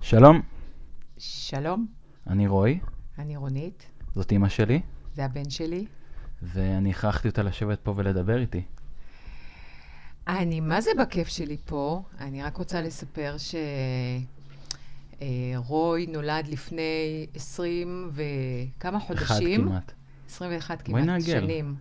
שלום, שלום, אני רוי, אני רונית, זאת אימא שלי, זה הבן שלי. ואני הכרחתי אותה לשבת פה ולדבר איתי. אני מה זה בכיף שלי פה, אני רק רוצה לספר שרוי נולד לפני 20 וכמה אחד חודשים? כמעט. 21 בואי כמעט. שנים.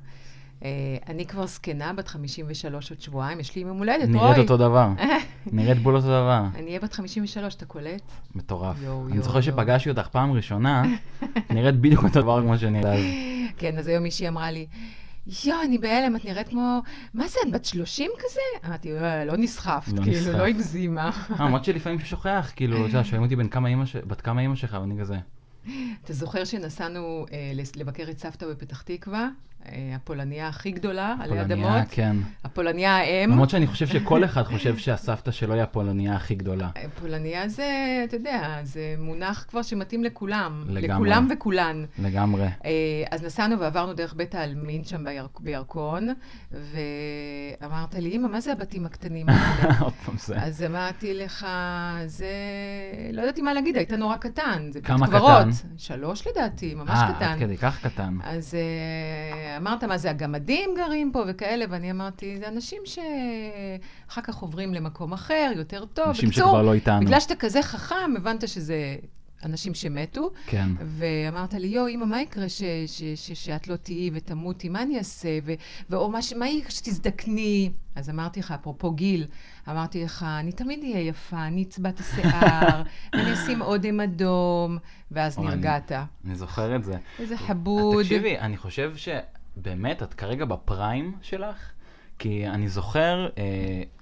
אה, אני כבר זקנה, בת 53 עוד שבועיים, יש לי יום הולדת, רוי. נראית אותו דבר, נראית בול אותו דבר, אני אהיה בת 53, אתה קולט? מטורף. אני זוכר. שפגשתי אותך פעם ראשונה, נראית בדיוק אותו דבר כמו שנראית אז. כן, אז היום מישהי אמרה לי, יואו, אני בהלם, את נראית כמו... מה זה, את בת 30 כזה? אמרתי, "אה, לא נסחפת, לא כאילו. לא הגזימה. אה, למרות שלפעמים שוכח, כאילו, אתה יודע, שואלים אותי בת כמה אימא שלך, ואני כזה. אתה זוכר שנסענו לבקר את סבתא בפתח תקווה? אה, הפולניה הכי גדולה עלי אדמות. כן. הפולניה האם. למרות שאני חושב שכל אחד חושב שהסבתא שלו היא הפולניה הכי גדולה. אה, פולניה זה, אתה יודע, זה מונח כבר שמתאים לכולם. לגמרי. לכולם וכולן. לגמרי. אה, אז נסענו ועברנו דרך בית העלמין שם בירק, בירקון, ואמרת לי, אמא, מה זה הבתים הקטנים האלה? עוד פעם זה. אז אמרתי לך, זה... לא ידעתי מה להגיד, היית נורא קטן. זה כמה. קטן? שלוש לדעתי, ממש אה, קטן. עד כדי כך קטן. אז אמרת, מה זה, הגמדים גרים פה וכאלה, ואני אמרתי, זה אנשים שאחר כך עוברים למקום אחר, יותר טוב. אנשים בקיצור, שכבר לא איתנו. בגלל שאתה כזה חכם, הבנת שזה אנשים שמתו, כן. ואמרת לי, יואו, אמא, מה יקרה ש, ש, ש, שאת לא תהיי ותמותי? מה אני אעשה? ו, ואו מה, ש- מה יקרה שתזדקני? אז אמרתי לך, אפרופו גיל, אמרתי לך, אני תמיד אהיה יפה, אני אצבע את השיער, ואני אשים אודם אדום, ואז אוי, אני- נרגעת. אני זוכר את זה. איזה חבוד. תקשיבי, אני חושב שבאמת, את כרגע בפריים שלך, כי אני זוכר, אה,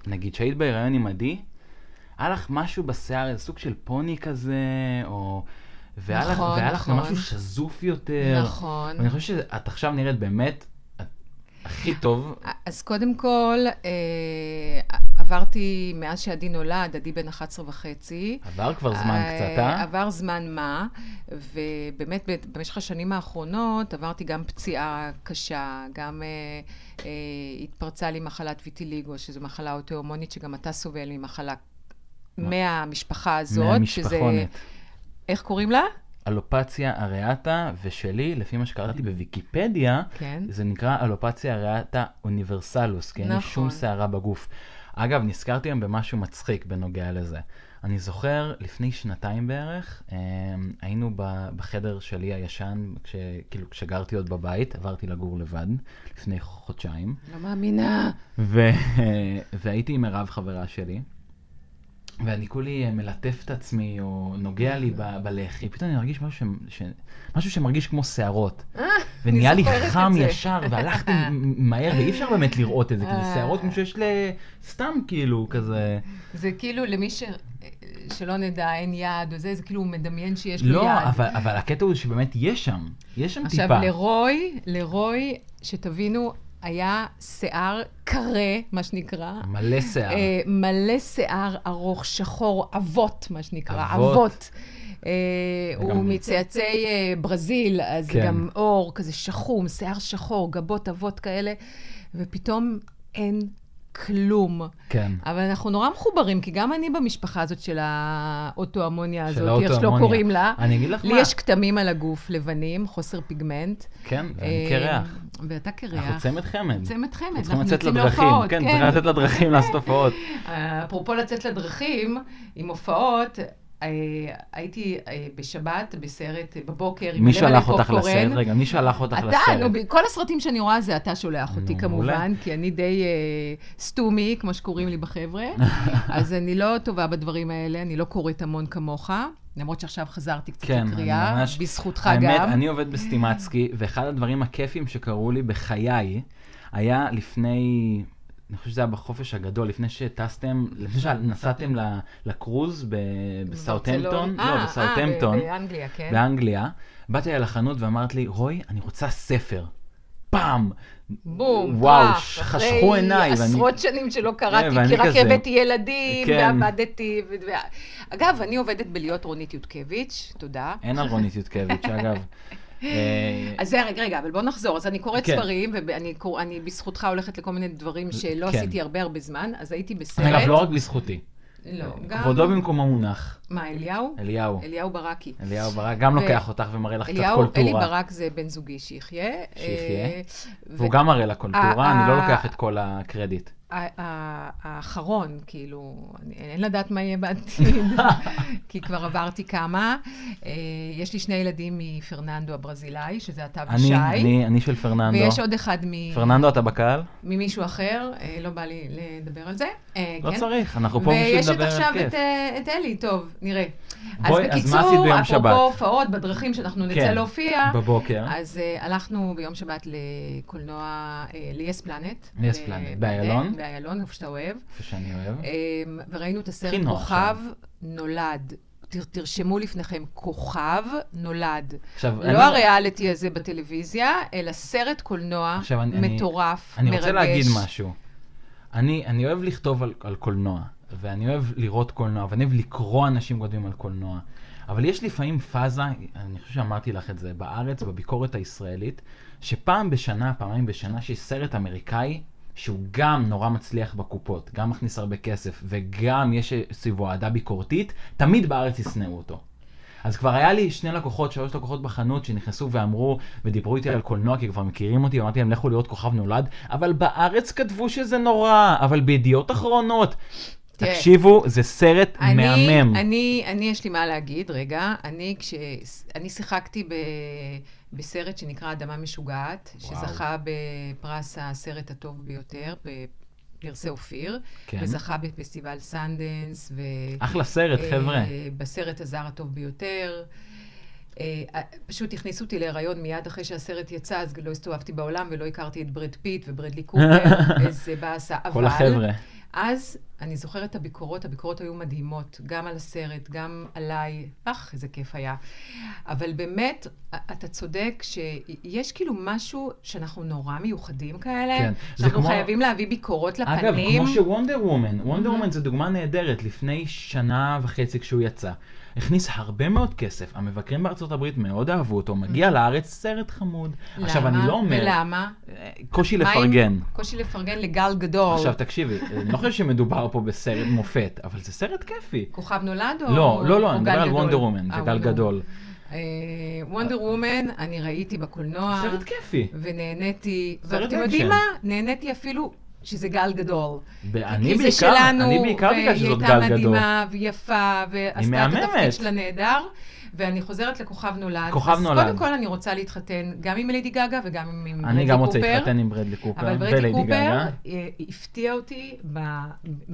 נגיד שהיית בהיריון עם עדי, היה לך משהו בשיער, איזה סוג של פוני כזה, או... והיה לך- נכון, והיה לך גם נכון. משהו שזוף יותר. נכון. ואני חושב שאת עכשיו נראית באמת הכי טוב. אז קודם כל, אה, עברתי, מאז שעדי נולד, עדי בן 11 וחצי. עבר כבר זמן אה, קצת, אה? עבר זמן מה, ובאמת במשך השנים האחרונות עברתי גם פציעה קשה, גם אה, אה, התפרצה לי מחלת ויטיליגו, שזו מחלה אוטואומונית שגם אתה סובל ממחלה מהמשפחה הזאת. שזה- מהמשפחונת. איך קוראים לה? אלופציה אריאטה, ושלי, לפי מה שקראתי בוויקיפדיה, כן. זה נקרא אלופציה אריאטה אוניברסלוס, כי אין לי נכון. שום שערה בגוף. אגב, נזכרתי היום במשהו מצחיק בנוגע לזה. אני זוכר, לפני שנתיים בערך, אה, היינו בחדר שלי הישן, כש- כאילו כשגרתי עוד בבית, עברתי לגור לבד, לפני חודשיים, לא מאמינה. ו- והייתי עם מירב חברה שלי, ואני כולי מלטף את עצמי, או נוגע לי ב- בלחי, פתאום אני מרגיש משהו, ש... ש... משהו שמרגיש כמו שערות. ונהיה לי חם. ישר, והלכתי מהר, ואי אפשר באמת לראות את זה, כי זה אה. שערות כמו שיש ל... סתם כאילו, כזה... זה כאילו למי ש... שלא נדע, אין יד או זה, זה כאילו הוא מדמיין שיש לו יד. לא, אבל, אבל הקטע הוא שבאמת יש שם, יש שם עכשיו, טיפה. לרוי, לרוי, שתבינו, היה שיער קרה, מה שנקרא. מלא שיער. אה, מלא שיער ארוך, שחור, אבות, מה שנקרא, אבות. אבות. אה, הוא מצאצאי אה, ברזיל, אז כן. גם אור כזה שחום, שיער שחור, גבות אבות כאלה, ופתאום אין כלום. כן. אבל אנחנו נורא מחוברים, כי גם אני במשפחה הזאת של האוטואמוניה של הזאת, איך שלא. קוראים לה. אני אגיד לך לי מה. יש כתמים על הגוף, לבנים, חוסר פיגמנט. כן, ואני אה, קרח. ואתה קרח. אנחנו צמד חמד. צמד חמד, אנחנו צריכים לצאת לדרכים. כן, כן. צריכים לצאת לדרכים לעשות הופעות. אפרופו לצאת לדרכים, עם הופעות, אה, הייתי אה, בשבת בסרט בבוקר מי שלח אותך. לסרט? רגע, מי שלח אותך אתה, לסרט? נו, ב- כל הסרטים שאני רואה זה אתה שולח אותי נו, כמובן. כי אני די אה, סתומי, כמו שקוראים לי בחבר'ה, אז אני לא טובה בדברים האלה, אני לא קוראת המון כמוך, למרות שעכשיו חזרתי קצת כן, לקריאה, ממש... בזכותך האמת, גם. אני עובד בסטימצקי, ואחד הדברים הכיפים שקרו לי בחיי, היה לפני, אני חושב שזה היה בחופש הגדול, לפני שטסתם, לפני שנסעתם לקרוז בסאוטהמפטון, לא, אה, בסאוטהמפטון, באנגליה, כן. באנגליה, באתי אל החנות ואמרת לי, רוי, אני רוצה ספר. פעם! בום, וואו, טראח, חשכו אחרי עיניי, ואני- עשרות שנים שלא כן, קראתי, ואני כי רק כזה- הבאתי ילדים, כן. ועבדתי. ו... אגב, אני עובדת בלהיות רונית יודקביץ', תודה. אין על רונית יודקביץ', אגב. אז זה, רגע, רגע, אבל בוא נחזור. אז אני קוראת כן. ספרים, ואני קור- אני בזכותך הולכת לכל מיני דברים שלא כן. עשיתי הרבה הרבה זמן, אז הייתי בסרט. אגב, לא רק בזכותי. לא, גם... כבודו במקומו מונח. מה, אליהו? אליהו. אליהו ברקי. אליהו ברק גם ו- לוקח אותך ומראה לך קצת אליהו, קולטורה. אלי ברק זה בן זוגי שיחיה. שיחיה. אה, והוא ו- גם מראה לה קולטורה, ה- אני לא ה- לוקח את כל הקרדיט. האחרון, כאילו, אין לדעת מה יהיה בעתיד, כי כבר עברתי כמה. אה, יש לי שני ילדים מפרננדו הברזילאי, שזה אתה ושי. אני, אני, אני של פרננדו. ויש עוד אחד מ- פרננדו, אתה בקהל? ממישהו אחר, אה, לא בא לי לדבר על זה. אה, לא כן. צריך, אנחנו פה בשביל ויש לדבר על עכשיו כיף. את, אה, את אלי, טוב, נראה. בואי, אז אז מה עשית בקיצור, ביום שבת? אפרופו הופעות בדרכים שאנחנו נצא כן, להופיע, בבוקר. אז uh, הלכנו ביום שבת לקולנוע, uh, ל-yes planet. ל-Yes Planet, ב- באיילון? באיילון, איפה שאתה אוהב. איפה שאני אוהב. Um, וראינו את הסרט כוכב נולד. תר, תרשמו לפניכם, כוכב נולד. עכשיו, לא הריאליטי הזה בטלוויזיה, אלא סרט קולנוע עכשיו, אני- אני- מטורף, אני מרגש. רוצה להגיד משהו. אני, אני אוהב לכתוב על, על קולנוע, ואני אוהב לראות קולנוע, ואני אוהב לקרוא אנשים כותבים על קולנוע. אבל יש לפעמים פאזה, אני חושב שאמרתי לך את זה, בארץ, בביקורת הישראלית, שפעם בשנה, פעמיים בשנה, שיש סרט אמריקאי, שהוא גם נורא מצליח בקופות, גם מכניס הרבה כסף, וגם יש סביבו אהדה ביקורתית, תמיד בארץ ישנאו אותו. אז כבר היה לי שני לקוחות, שלוש לקוחות בחנות שנכנסו ואמרו ודיברו איתי על קולנוע כי כבר מכירים אותי, ואמרתי להם לכו לראות כוכב נולד, אבל בארץ כתבו שזה נורא, אבל בידיעות אחרונות. תקשיבו, זה סרט אני, מהמם. אני, אני, יש לי מה להגיד, רגע. אני, כש... אני שיחקתי ב... בסרט שנקרא אדמה משוגעת, וואו. שזכה בפרס הסרט הטוב ביותר, בפרסי אופיר, כן. וזכה בפסטיבל סנדנס, ו... אחלה סרט, אה, חבר'ה. בסרט הזר הטוב ביותר. אה, פשוט הכניסו אותי להיריון מיד אחרי שהסרט יצא, אז לא הסתובבתי בעולם ולא הכרתי את ברד פיט וברדלי קופר, איזה באסה. כל החבר'ה. אז אני זוכרת את הביקורות, הביקורות היו מדהימות, גם על הסרט, גם עליי, אך, איזה כיף היה. אבל באמת, אתה צודק שיש כאילו משהו שאנחנו נורא מיוחדים כאלה, כן, שאנחנו כמו- חייבים להביא ביקורות לפנים. אגב, כמו שוונדר וומן, וונדר. וומן זה דוגמה נהדרת, לפני שנה וחצי כשהוא יצא. הכניס הרבה מאוד כסף, המבקרים בארצות הברית מאוד אהבו אותו, מגיע לארץ סרט חמוד. עכשיו, אני לא אומר... ולמה? אה, קושי לפרגן. קושי לפרגן לגל גדול. עכשיו תקשיבי, אני לא חושב שמדובר פה בסרט מופת, אבל זה סרט כיפי. כוכב נולד או לא, לא, לא, אני גל מדבר על? וונדר וומן, אה, זה גל וונדר גדול. וונדר וומן, אני ראיתי בקולנוע, סרט כיפי. ונהניתי, סרט ואתם יודעים. מה? נהניתי אפילו שזה גל גדול. אני כי זה בעיקר, שלנו, אני בעיקר בגלל שזאת והיא גל הייתה גדול. מדהימה ויפה, ועשתה את. התפקיד שלה נהדר. ואני חוזרת לכוכב נולד. כוכב אז נולד. קודם כל אני רוצה להתחתן גם עם ליידי גגה וגם עם ברדלי קופר. אני גם רוצה להתחתן עם ברדלי קופר אבל ברדלי קופר גגה. אה, הפתיע אותי ב,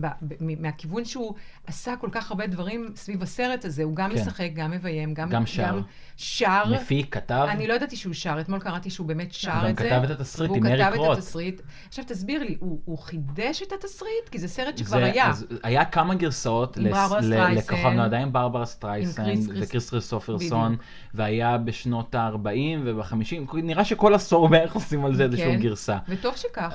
ב, ב, מהכיוון שהוא עשה כל כך הרבה דברים סביב הסרט הזה. הוא גם כן. משחק, גם מביים, גם, גם שר. שר. מפיק, כתב. אני לא ידעתי שהוא שר, אתמול קראתי שהוא באמת שר גם את זה. כתב את התסריט עם אריק כתב את רוט. התסריט. עכשיו תסביר לי, הוא, הוא חידש את התסריט? כי זה סרט שכבר זה- היה. אז היה כמה גרסאות. לכוכב נולד, עם ברברה קריס- וקריס כריסטופרסון, בדיוק. והיה בשנות ה-40 וב-50, נראה שכל עשור בערך עושים על זה איזושהי כן. גרסה. וטוב שכך.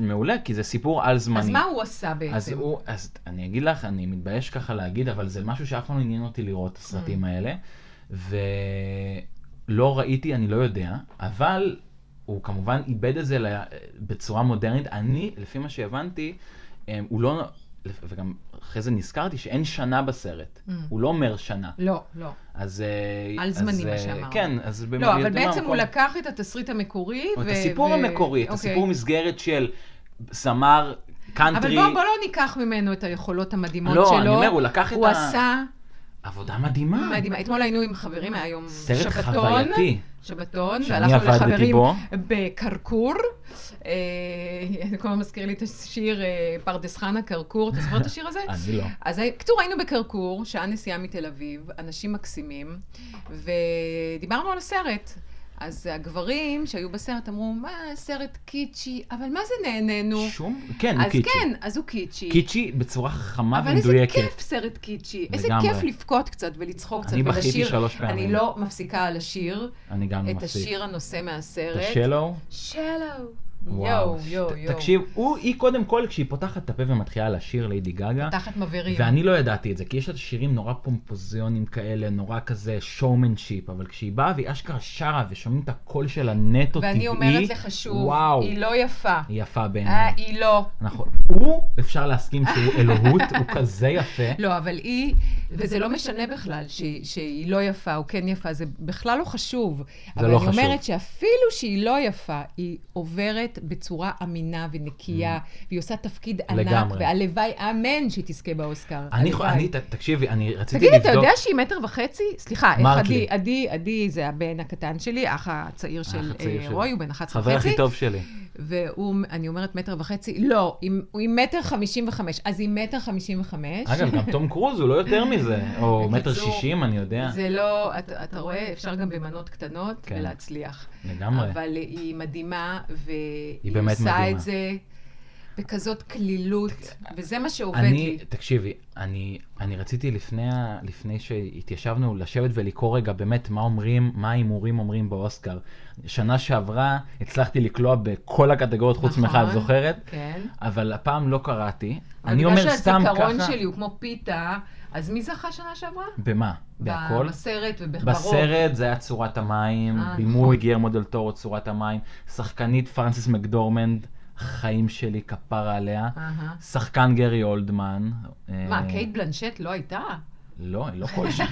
מעולה, כי זה סיפור על זמני. אז מה הוא עשה בעצם? אז הוא, אז אני אגיד לך, אני מתבייש ככה להגיד, אבל זה משהו שאף פעם לא עניין אותי לראות את הסרטים Mm. האלה. ולא ראיתי, אני לא יודע, אבל הוא כמובן איבד את זה בצורה מודרנית. אני, לפי מה שהבנתי, אמ, הוא לא, וגם אחרי זה נזכרתי שאין שנה בסרט. Mm. הוא לא אומר שנה. לא, לא. אז... אה, על זמני, מה אה, שאמרנו. כן, אז... לא, אבל בעצם הוא לקח את התסריט המקורי, או את ו- הסיפור ו- המקורי, את אוקיי. הסיפור מסגרת של זמר קאנטרי. אבל בוא, בוא לא ניקח ממנו את היכולות המדהימות לא, שלו. אני אומר, הוא לקח את הוא ה- עשה עבודה מדהימה. מדהימה. אתמול היינו עם חברים, היה יום סרט שבתון. חווייתי. שבתון, והלכנו לחברים בו. בקרקור. אה, כל הזמן מזכיר לי את השיר אה, פרדס חנה, קרקור. אתה זוכר את השיר הזה? אני לא. אז בקיצור, היינו בקרקור, שעה נסיעה מתל אביב, אנשים מקסימים, ודיברנו על הסרט. אז הגברים שהיו בסרט אמרו, מה, סרט קיצ'י, אבל מה זה נהנינו? שום, כן, הוא אז קיצ'י. כן, אז הוא קיצ'י. קיצ'י בצורה חכמה אבל איזה ומדויקת. כיף סרט קיצ'י. איזה. כיף לבכות קצת ולצחוק קצת אני בכיתי ולשיר. שלוש פעמים. אני לא מפסיקה לשיר אני גם לא את מפסיק. השיר הנושא את מהסרט. השלו? שלו. יואו, יואו. תקשיב, הוא, היא קודם כל, כשהיא פותחת את הפה ומתחילה לשיר ליידי גגה, תחת מבערים. ואני לא ידעתי את זה, כי יש לה שירים נורא פומפוזיונים כאלה, נורא כזה שואומנשיפ, אבל כשהיא באה והיא אשכרה שרה ושומעים את הקול שלה נטו טבעי, ואני אומרת לך שוב, וואו, היא לא יפה. היא יפה אה, בעיניי. היא לא. נכון. הוא, אפשר להסכים שהוא אלוהות, הוא כזה יפה. לא, אבל היא, וזה לא משנה בכלל שהיא, שהיא לא יפה או כן יפה, זה בכלל לא חשוב. אבל לא אני חשוב. אומרת שאפילו שהיא לא יפה, היא עוברת בצורה אמינה ונקייה, והיא עושה תפקיד ענק, Mm. לגמרי. והלוואי, אמן שהיא תזכה באוסקר. אני, הלוואי. אני, תקשיבי, אני רציתי תגיד, לבדוק... אתה יודע שהיא מטר וחצי? סליחה, עדי. עדי, עדי זה הבן הקטן שלי, האח הצעיר של אה. רוי, הוא בן 11 חבר וחצי. הכי טוב שלי. והוא, אני אומרת מטר וחצי, לא, הוא עם מטר חמישים וחמש, אז היא מטר חמישים וחמש. אגב, גם תום קרוז הוא לא יותר מזה, או מטר שישים, אני יודע. זה לא, אתה, רואה, אפשר גם במנות קטנות כן. ולהצליח. לגמרי. אבל היא מדהימה, והיא באמת עושה מדהימה. את זה בכזאת קלילות, וזה מה שעובד אני, לי. תקשיבי, אני, אני רציתי לפני, לפני שהתיישבנו לשבת ולקרוא רגע באמת מה אומרים, מה ההימורים אומרים באוסקר. שנה שעברה הצלחתי לקלוע בכל הקטגוריות חוץ נכון. מאחד, את זוכרת? כן. אבל הפעם לא קראתי. אני אומר סתם בגלל ככה... שהזיכרון שלי הוא כמו פיתה, אז מי זכה שנה שעברה? במה? בהכל? בסרט וברוב. בסרט זה היה צורת המים, אה, בימוי נכון. גיירמו דל טורו צורת המים, שחקנית פרנסיס מקדורמנד, חיים שלי, כפרה עליה. שחקן גרי אולדמן. מה, אה, קייט בלנשט לא הייתה? לא, היא לא כלשהי.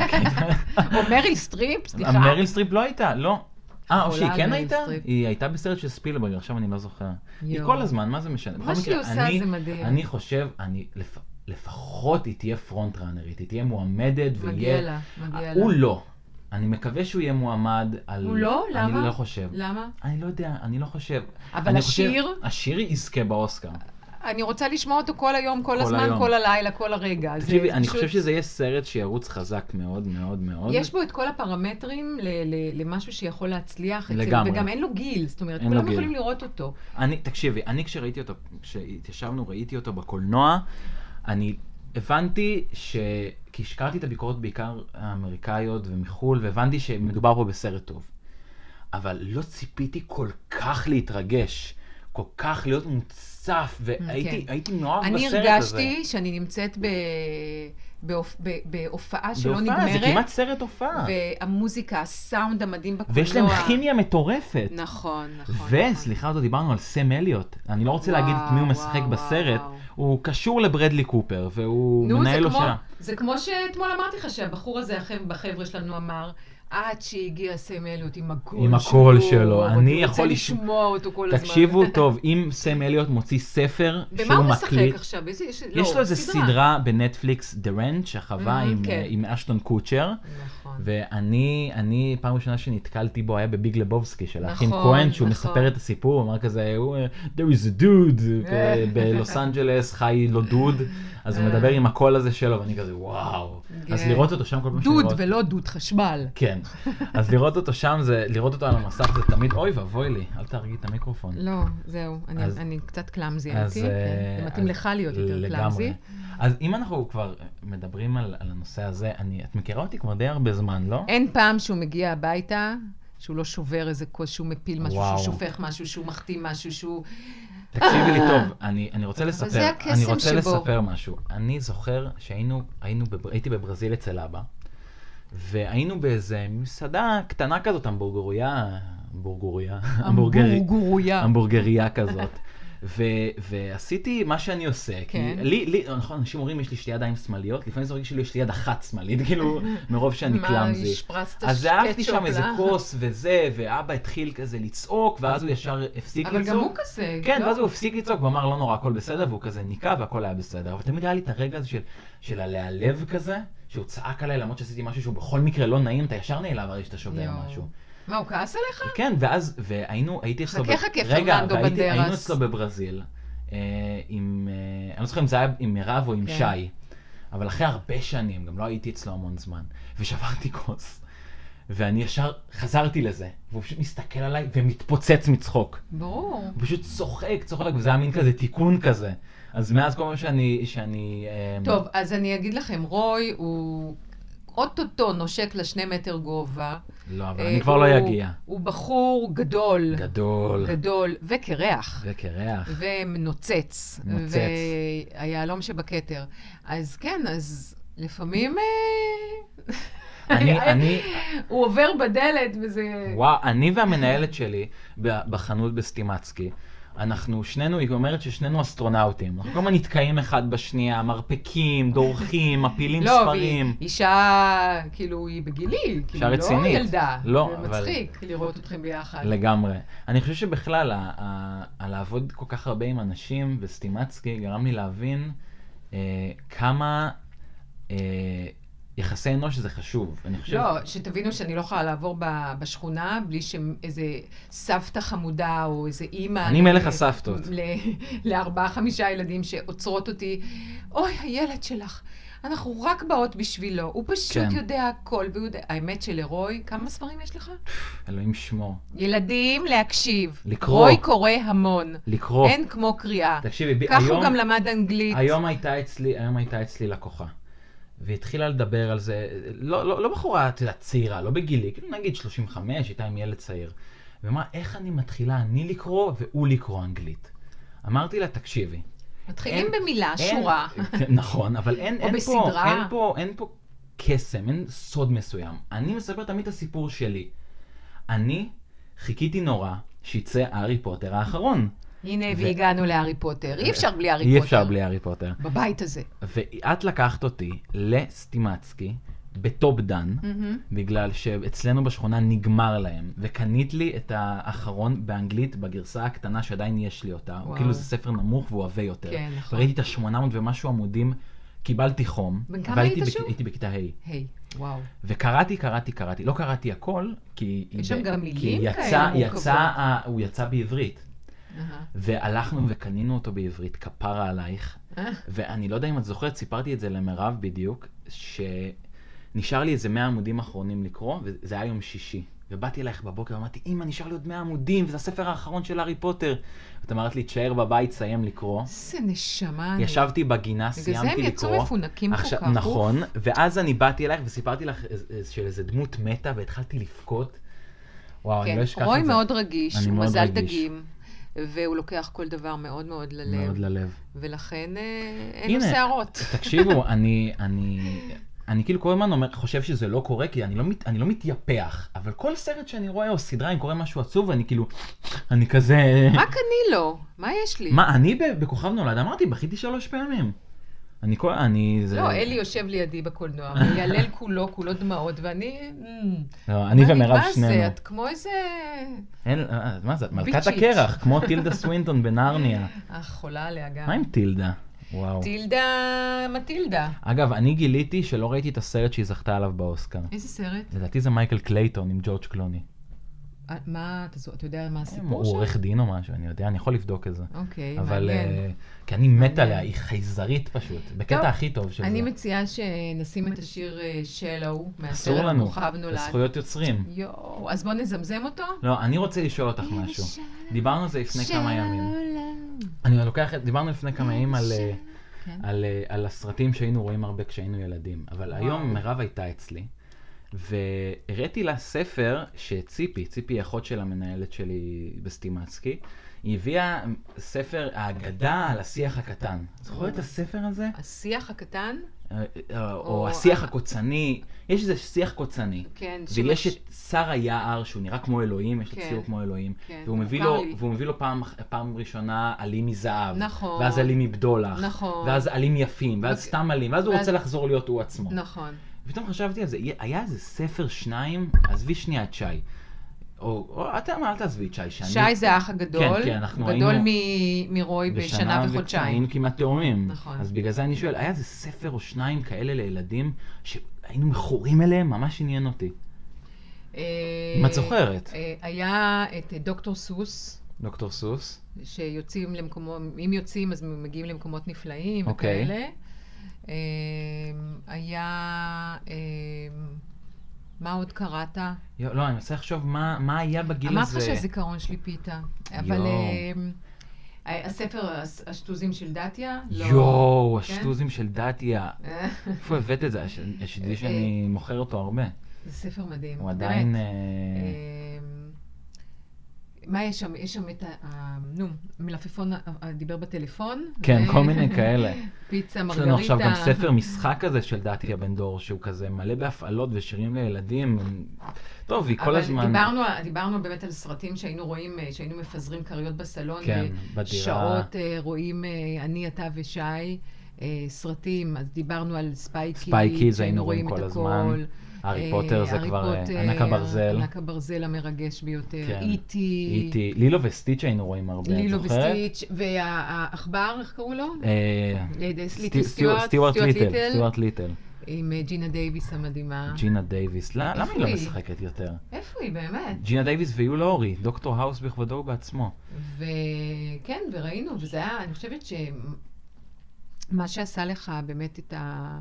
או מריל סטריפ? סליחה. מריל סטריפ לא הייתה, לא. אה, או שהיא כן הייתה? היא הייתה בסרט של ספילברג, עכשיו אני לא זוכר. היא. כל הזמן, מה זה משנה? מה שהיא עושה זה מדהים. אני חושב, אני לפחות היא תהיה פרונט ראנרית, היא תהיה מועמדת מגיע ויהיה... לה, מגיע לה. הוא לא. אני מקווה שהוא יהיה מועמד על... הוא לא? למה? אני לא חושב. למה? אני לא יודע, אני לא חושב. אבל אני חושב- השיר? השיר יזכה באוסקר. אני רוצה לשמוע אותו כל היום, כל כל הזמן, היום. כל הלילה, כל הרגע. תקשיבי, אני פשוט- חושב שזה יהיה סרט שירוץ חזק מאוד מאוד מאוד. יש בו את כל הפרמטרים ל- ל- למשהו שיכול להצליח. אצל- לגמרי. וגם אין לו גיל, זאת אומרת, כולם. יכולים לראות אותו. אני, תקשיבי, אני כשראיתי אותו, כשהתיישבנו, ראיתי אותו בקולנוע, אני הבנתי ש... כי שקרתי את הביקורות בעיקר האמריקאיות ומחו"ל, והבנתי שמדובר פה בסרט טוב. אבל לא ציפיתי כל כך להתרגש, כל כך להיות מוצף, והייתי כן. הייתי מאוהב אני בסרט הזה. הרגשתי שאני נמצאת ב- בהופ- בהופעה שלא בהופעה, זה נגמרת, כמעט סרט הופעה. והמוזיקה, הסאונד המדהים בקולנוע. ויש להם כימיה מטורפת. נכון, נכון. נכון. וסליחה, עוד לא דיברנו על סם אליוט. אני לא רוצה להגיד את מי הוא משחק וואו, בסרט. וואו. הוא קשור לברדלי קופר, והוא נו, מנהל לו כמו, שעה. זה כמו שאתמול אמרתי לך שהבחור הזה בחבר'ה שלנו אמר, עד שהגיע סם אליוט עם הקול עם הקול שלו, אני יכול לש- לשמוע אותו כל הזמן. תקשיבו טוב, אם סם אליוט מוציא ספר במה שהוא הוא משחק מקליט, עכשיו? באיזה- יש לא, לו איזה סדרה בנטפליקס, The Ranch, Mhm, עם, כן. אה, עם אשטון קוצ'ר, נכון. ואני, אני, פעם ראשונה שנתקלתי בו היה בביג לבובסקי של האחים נכון, כהן, שהוא נכון. מספר את הסיפור, הוא אמר כזה, אה, there is a dude, כזה, בלוס אנג'לס חי לו דוד, אז הוא אה. מדבר עם הקול הזה שלו, ואני כזה, וואו. אז כן. לראות אותו שם כל פעם דוד שלראות- ולא דוד חשמל. כן, אז לראות אותו שם, לראות אותו על המסך זה תמיד, אוי ואבוי לי, אל תהרגי את המיקרופון. לא, זהו, אני- קצת קלאמזי הייתי. כן. אה, זה מתאים לך להיות יותר קלאמזי. אז אם אנחנו כבר מדברים על, על הנושא הזה, אני, את מכירה אותי כבר די הרבה זמן, לא? אין פעם שהוא מגיע הביתה, שהוא לא שובר איזה כוס, שהוא מפיל משהו, וואו. שהוא שופך משהו, שהוא מחטיא משהו, שהוא... תקשיבי לי טוב, אני, אני רוצה לספר, אני רוצה שבו. לספר משהו. אני זוכר שהיינו, היינו, הייתי בברזיל אצל אבא, והיינו באיזה מסעדה קטנה כזאת, המבורגרי- המבורגריה. המבורגריה כזאת. ועשיתי מה שאני עושה, כי כן. לי, לי, נכון, אנשים אומרים יש לי שתי ידיים שמאליות, לפעמים זה מרגיש שלי יש לי יד אחת שמאלית, כאילו, מרוב שאני מה, קלאמזי. השפרצת אז זעפתי קטשופ שם איזה? כוס וזה, ואבא התחיל כזה לצעוק, ואז הוא ישר הפסיק אבל לצעוק. גם הוא כזה. כן, לא? ואז הוא הפסיק לצעוק ואמר לא נורא, הכל בסדר, והוא כזה ניקה והכל היה בסדר. אבל תמיד היה לי את הרגע הזה של, הלהלב כזה, שהוא צעק עליי למרות שעשיתי משהו שהוא בכל מקרה לא נעים, אתה ישר נעלב הרי שאתה שובר. משהו. מה, הוא כעס עליך? כן, ואז, והיינו, הייתי אצלו... חכה, חכה, רגע, פרננדו והייתי- היינו בנדרס. אצלו בברזיל, אה, עם, אה, אני לא זוכר אם זה היה עם מירב או עם כן. שי, אבל אחרי הרבה שנים, גם לא הייתי אצלו המון זמן, ושברתי כוס. ואני ישר חזרתי לזה, והוא פשוט מסתכל עליי ומתפוצץ מצחוק. ברור. הוא פשוט צוחק, צוחק, וזה היה מין כזה תיקון כזה. אז מאז כל פעם שאני... שאני אה, טוב, אז אני אגיד לכם, רוי הוא אוטוטו נושק לשני מטר גובה. לא, אבל אה, אני כבר לא אגיע. הוא בחור גדול. גדול. גדול, וקרח. וקרח. ומנוצץ. נוצץ. והיהלום שבכתר. אז כן, אז לפעמים... אה, אני, אני, הוא עובר בדלת וזה... וואו, אני והמנהלת שלי בחנות בסטימצקי, אנחנו שנינו, היא אומרת ששנינו אסטרונאוטים. אנחנו כל הזמן נתקעים אחד בשנייה, מרפקים, דורכים, מפילים לא, והיא ספרים. אישה, כאילו, היא בגילי. אישה כאילו, רצינית. לא ילדה. לא, זה אבל- מצחיק לראות אתכם ביחד. לגמרי. אני חושב שבכלל, ה- ה- ה- לעבוד כל כך הרבה עם אנשים וסטימצקי גרם לי להבין אה, כמה אה, יחסי אנוש זה חשוב. אני חושב... לא, שתבינו שאני לא יכולה לעבור בשכונה בלי שאיזה סבתא חמודה או איזה אימא... אני מלך הסבתות. לארבעה, חמישה ילדים שעוצרות אותי. אוי, הילד שלך, אנחנו רק באות בשבילו, הוא פשוט כן. יודע הכל. והוא יודע... האמת שלרוי, כמה ספרים יש לך? אלוהים שמו. ילדים, להקשיב. לקרוא. רוי קורא המון. לקרוא. אין כמו קריאה. תקשיבי, ב- כך היום... הוא גם למד אנגלית. היום הייתה אצלי, היום הייתה אצלי לקוחה. והתחילה לדבר על זה, לא, לא, לא בחורה, את יודעת, צעירה, לא בגילי, כאילו נגיד 35, הייתה עם ילד צעיר. ואמרה, איך אני מתחילה אני לקרוא והוא לקרוא אנגלית? אמרתי לה, תקשיבי. מתחילים אין- במילה, אין- שורה. נכון, אבל אין, אין, פה, בסדרה. אין, פה, אין פה קסם, אין סוד מסוים. אני מספר תמיד את הסיפור שלי. אני חיכיתי נורא שיצא הארי פוטר האחרון. הנה, ו- והגענו להארי פוטר. אי אפשר בלי הארי פוטר. אי אפשר בלי הארי פוטר. בבית הזה. ואת לקחת אותי לסטימצקי בטופ דן, מהמם. בגלל שאצלנו בשכונה נגמר להם, וקנית לי את האחרון באנגלית בגרסה הקטנה שעדיין יש לי אותה. וואו. כאילו זה ספר נמוך והוא עבה יותר. כן, נכון. וראיתי את ה-800 ומשהו עמודים, קיבלתי חום. בן כמה והייתי היית שוב? הייתי בכיתה ה'. היי, וואו. וקראתי, קראתי, קראתי. לא קראתי הכל, כי... יש שם גם כי מילים כאלה מורכבות. יצא, הוא יצא בעברית. והלכנו וקנינו אותו בעברית, כפרה עלייך. אה, ואני לא יודע אם את זוכרת, סיפרתי את זה למירב בדיוק, שנשאר לי איזה 100 עמודים אחרונים לקרוא, וזה היה יום שישי. ובאתי אלייך בבוקר ואמרתי, אמא, נשאר לי עוד 100 עמודים, וזה הספר האחרון של הארי פוטר. את אמרת לי, תשאר בבית, סיים לקרוא. איזה נשמה. אני. ישבתי בגינה, בגלל זה סיימתי הם לקרוא. יצאו מפונקים כל עכשיו- כך. נכון, ואז אני באתי אלייך וסיפרתי לך של איזה דמות מתה, והתחלתי לבכות. וואו, אני כן, לא אשכח את זה. רוי מאוד רגיש, אני הוא מזל רגיש. דגים, והוא לוקח כל דבר מאוד מאוד ללב, מאוד ללב. ולכן אה, אין לו שערות. תקשיבו, אני, אני, אני כאילו כל הזמן אומר, חושב שזה לא קורה, כי אני לא, מת, אני לא מתייפח, אבל כל סרט שאני רואה או סדרה, אם קורה משהו עצוב, אני כאילו, אני כזה... רק אני לא, מה יש לי? מה, אני בכוכב נולד, אמרתי, בכיתי שלוש פעמים. אני כל... אני... זה... לא, אלי יושב לידי בקולנוע, מיילל כולו, כולו דמעות, ואני... לא, אני מה ומירב מה שנינו. זה? את כמו איזה... אין, אה, מה זה, מלכת. הקרח, כמו טילדה סווינטון בנרניה. אה, חולה עליה גם. מה עם טילדה? וואו. טילדה מטילדה. אגב, אני גיליתי שלא ראיתי את הסרט שהיא זכתה עליו באוסקר. איזה סרט? לדעתי זה מייקל קלייטון עם ג'ורג' קלוני. אה, מה, אתה אתה יודע מה הסיפור הוא שם? עורך דין או משהו, אני יודע, אני יכול לבדוק את זה. אוקיי, אבל... מעניין. אה, כי אני מת. עליה, היא חייזרית פשוט. בקטע טוב, הכי טוב של זה. אני מציעה שנשים את השיר אה, שלו, אסור מהסרט לנו, כוכב נולד. זכויות יוצרים. יואו, אז בוא נזמזם אותו. לא, אני רוצה לשאול אותך משהו. דיברנו על זה לפני כמה ימים. אני לוקח, דיברנו לפני כמה ימים על, אה, כן. על, אה, על הסרטים שהיינו רואים הרבה כשהיינו ילדים. אבל וואו. היום מירב הייתה אצלי, והראיתי לה ספר שציפי, ציפי היא אחות של המנהלת שלי בסטימצקי, היא הביאה ספר האגדה על השיח הקטן. זוכרת את הספר הזה? השיח הקטן, אה, אה, או השיח ה- הקוצני, יש איזה שיח קוצני. כן, ויש את שר היער, שהוא נראה כמו אלוהים, יש לו כן. ציור כמו אלוהים, כן, והוא מביא לו, לי. והוא מביא לו פעם, ראשונה עלים מזהב, נכון. ואז עלים מבדולח, נכון. ואז עלים יפים, ואז ו- סתם עלים, ואז הוא רוצה לחזור להיות הוא עצמו. נכון. ופתאום חשבתי על זה, היה איזה ספר שניים, עזבי שנייה את שי. או, או אתה מה, אל תעזבי את שי, שאני... שי זה האח הגדול, כן, כן, אנחנו גדול היינו- מ- מרוי בשנה וחודשיים. היינו כמעט תאומים. נכון. אז בגלל זה אני שואל, היה איזה ספר או שניים כאלה לילדים, שהיינו מכורים אליהם? ממש עניין אותי. אה, אם את זוכרת. אה, היה את אה, דוקטור סוס, דוקטור סוס. שיוצאים למקומות, אם יוצאים אז מגיעים למקומות נפלאים אוקיי. וכאלה. אה, היה, אה, מה עוד קראת? יו, לא, אני מנסה לחשוב מה, מה היה בגיל אמרתי הזה. לך שהזיכרון שלי פיתה. אבל. אה, הספר, הס- השטוזים של דתיה? לא. יואו, כן? השטוזים של דתיה. איפה הבאת את זה? שתדעי שאני מוכר אותו הרבה. זה ספר מדהים. הוא. עדיין... אה, אמ, מה יש שם? יש שם את ה... נו, מלפפון ה- ה- דיבר בטלפון. כן, ו- כל מיני כאלה. פיצה, יש מרגריטה. לנו עכשיו גם ספר משחק כזה של דתיה בן דור, שהוא כזה מלא בהפעלות ושירים לילדים. טוב, היא כל אבל הזמן... דיברנו, דיברנו באמת על סרטים שהיינו רואים, אה, שהיינו מפזרים כריות בסלון. כן, בדירה. שעות אה, רואים אה, אני, אתה ושי, אה, סרטים, אז דיברנו על Spy Kids. Spy Kids היינו רואים כל הזמן. הכל. הארי אה, פוטר זה כבר אה, ענק הברזל. ענק הברזל המרגש ביותר. כן. E.T. E.T. לילו וסטיץ' היינו רואים הרבה, את לילו זוכרת? וסטיץ', והעכבר, איך קראו לו? אה, סטיוארט, ליטל. סטיוארט ליטל. עם ג'ינה דייוויס המדהימה. ג'ינה דייוויס. למה היא לא? משחקת יותר? איפה היא באמת? ג'ינה דייוויס ויו לורי, דוקטור האוס בכבודו ובעצמו. וכן, וראינו, וזה היה, אני חושבת שמה שעשה לך באמת את, ה...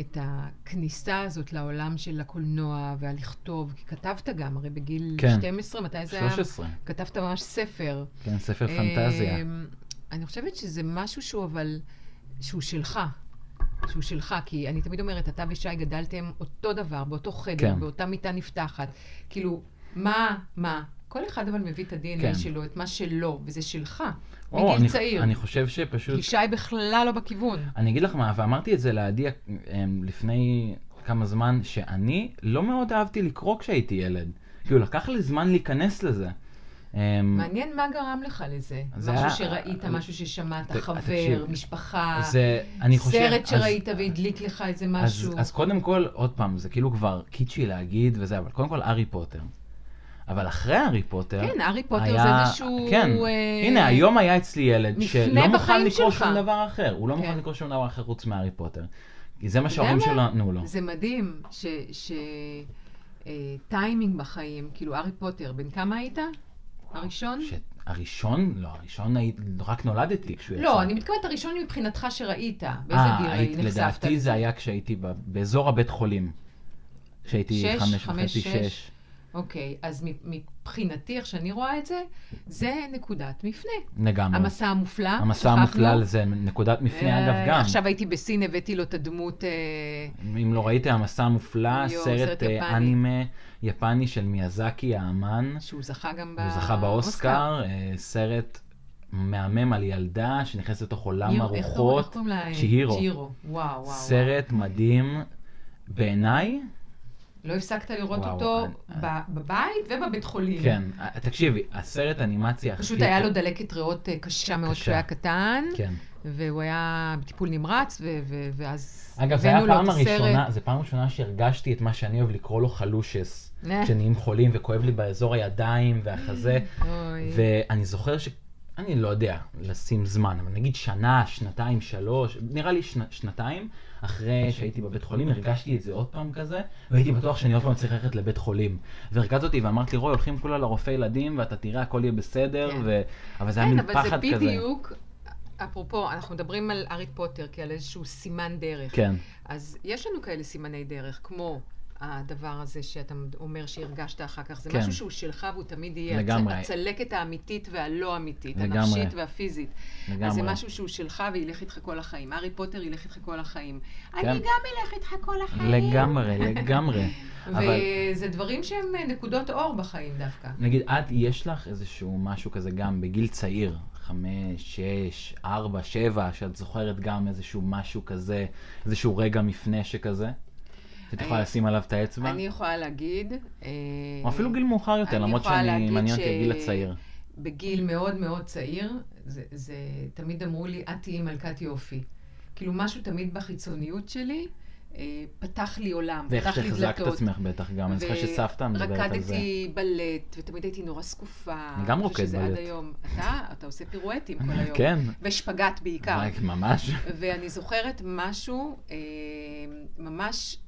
את הכניסה הזאת לעולם של הקולנוע והלכתוב, כי כתבת גם, הרי בגיל כן. 12, מתי זה היה? 13. כתבת ממש ספר. כן, ספר פנטזיה. אמ, אני חושבת שזה משהו שהוא אבל, שהוא שלך. שהוא שלך, כי אני תמיד אומרת, אתה ושי גדלתם אותו דבר, באותו חדר, כן. באותה מיטה נפתחת. כאילו, מה, מה? כל אחד אבל מביא את ה-DNA כן. שלו, את מה שלו, וזה שלך, או, מגיל אני- צעיר. אני חושב שפשוט... כי שי בכלל לא בכיוון. אני אגיד לך מה, ואמרתי את זה לעדי אמ, לפני כמה זמן, שאני לא מאוד אהבתי לקרוא כשהייתי ילד. כאילו, לקח לי זמן להיכנס לזה. אמ, מעניין מה גרם לך לזה. זה משהו שראית, משהו ששמעת, חבר, משפחה, זה. סרט אז- שראית והדליק לך איזה אז, משהו. אז קודם כל, עוד פעם, זה כאילו כבר קיצ'י להגיד וזה, אבל קודם כל הארי פוטר. אבל אחרי הארי פוטר, כן, הארי פוטר היה- זה איזשהו... כן, אה, הנה, היום היה אצלי ילד שלא מוכן לקרוא. שום דבר אחר. הוא לא כן. מוכן לקרוא שום דבר אחר חוץ מהארי פוטר. כי זה מה שההורים שלו? נתנו לו. זה מדהים ש... ש... אה, טיימינג בחיים, כאילו הארי פוטר, בן כמה היית? הראשון? ש- הראשון? לא, הראשון היית, רק נולדתי כשהוא יצא. לא, אני מתכוונת הראשון מבחינתך שראית. באיזה אה, גיל היית- נחשפת לדעתי? זה היה כשהייתי ב- באזור הבית חולים. כשהייתי חמש, וחצי, שש? אוקיי, אז מבחינתי, איך שאני רואה את זה, זה נקודת מפנה. לגמרי. המסע המופלא, המסע שכחנו. המופלל זה נקודת מפנה, אה, אגב, גם. עכשיו הייתי בסין, הבאתי לו את הדמות... אה, אם לא ראיתם, המסע המופלא, סרט סרט אה, יפני. אנימה יפני של מיאזקי האמן. שהוא זכה גם הוא זכה באוסקר, אה, סרט מהמם על ילדה שנכנסת לתוך עולם איך קוראים- הרוחות. לה? צ'יהירו. וואו. וואו. סרט מדהים. בעיניי, לא הפסקת לראות וואו, אותו אני- בבית ובבית חולים. כן, אה, תקשיבי, הסרט אנימציה הכי... פשוט היה לו דלקת ריאות אה, קשה מאוד. כשהוא היה קטן, כן. והוא היה בטיפול נמרץ, ו- ו- ואז אגב, זה היה הבאנו לו הפעם את הסרט. הראשונה, זה פעם ראשונה שהרגשתי את מה שאני אוהב לקרוא לו חלושס. אה. כשנהיים חולים וכואב לי באזור הידיים והחזה. ואני זוכר ש... אני לא יודע לשים זמן, אבל נגיד שנה, שנתיים, שלוש, נראה לי שנ, שנתיים, אחרי שהייתי בבית חולים, הרגשתי את זה עוד פעם כזה, והייתי בטוח שאני עוד פעם צריך ללכת לבית חולים. והרגעת אותי ואמרת לי, רוי, הולכים כולה לרופא ילדים, ואתה תראה, הכל יהיה בסדר, כן. ו... אבל זה היה כן, מין אבל פחד זה כזה. בדיוק, אפרופו, אנחנו מדברים על הארי פוטר כעל איזשהו סימן דרך. כן, אז יש לנו כאלה סימני דרך, כמו הדבר הזה שאתה אומר שהרגשת אחר כך. זה כן. משהו שהוא שלך והוא תמיד יהיה. לגמרי. הצ- הצלקת האמיתית והלא אמיתית. לגמרי. הנפשית והפיזית. לגמרי. אז זה משהו שהוא שלך וילך איתך כל החיים. הארי פוטר ילך איתך כל החיים. כן. אני גם אלך איתך כל החיים. לגמרי, לגמרי. אבל וזה דברים שהם נקודות אור בחיים דווקא. נגיד, את, יש לך איזשהו משהו כזה גם בגיל צעיר, חמש, שש, ארבע, שבע, שאת זוכרת גם איזשהו משהו כזה, איזשהו רגע מפנה שכזה? שאת יכולה לשים עליו את האצבע? אני יכולה להגיד... אה, או אפילו גיל מאוחר יותר, למרות שאני מעניין אותי הגיל הצעיר. בגיל מאוד מאוד צעיר, זה, זה תמיד אמרו לי, את תהיי מלכת יופי. כאילו משהו תמיד בחיצוניות שלי אה, פתח לי עולם, ואיך פתח לי שחזקת את דלתות. עצמך בטח גם, אני זוכר שסבתא מדברת על זה. ורקדתי בלט, ותמיד הייתי נורא שקופה. אני גם רוקד שזה עד בלט. היום. אתה, אתה עושה פירואטים כל היום. כן. ושפגאט בעיקר. ממש. ואני זוכרת משהו אה, ממש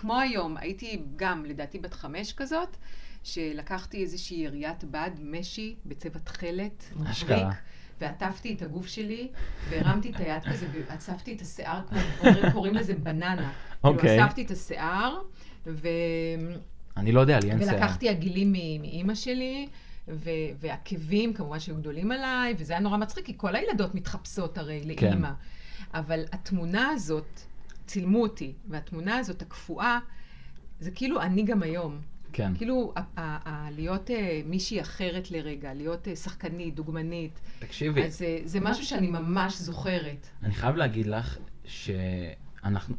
כמו היום, הייתי גם לדעתי בת חמש כזאת, שלקחתי איזושהי יריית בד, משי, בצבע תכלת, אשכרה. מבריק, ועטפתי את הגוף שלי, והרמתי את היד כזה, ועצבתי את השיער, כמו קוראים לזה בננה. אוקיי. כאילו, אספתי את השיער, ו... אני לא יודע, לי אין שיער. ולקחתי עגילים מאימא שלי, ו- והעקבים כמובן שהיו גדולים עליי, וזה היה נורא מצחיק, כי כל הילדות מתחפשות הרי כן. לאימא. אבל התמונה הזאת, צילמו אותי, והתמונה הזאת הקפואה, זה כאילו אני גם היום. כן. כאילו, ה- ה- ה- להיות אה, מישהי אחרת לרגע, להיות אה, שחקנית, דוגמנית, תקשיבי, אז אה, זה משהו שאני ממש זוכרת. אני חייב להגיד לך שאנחנו,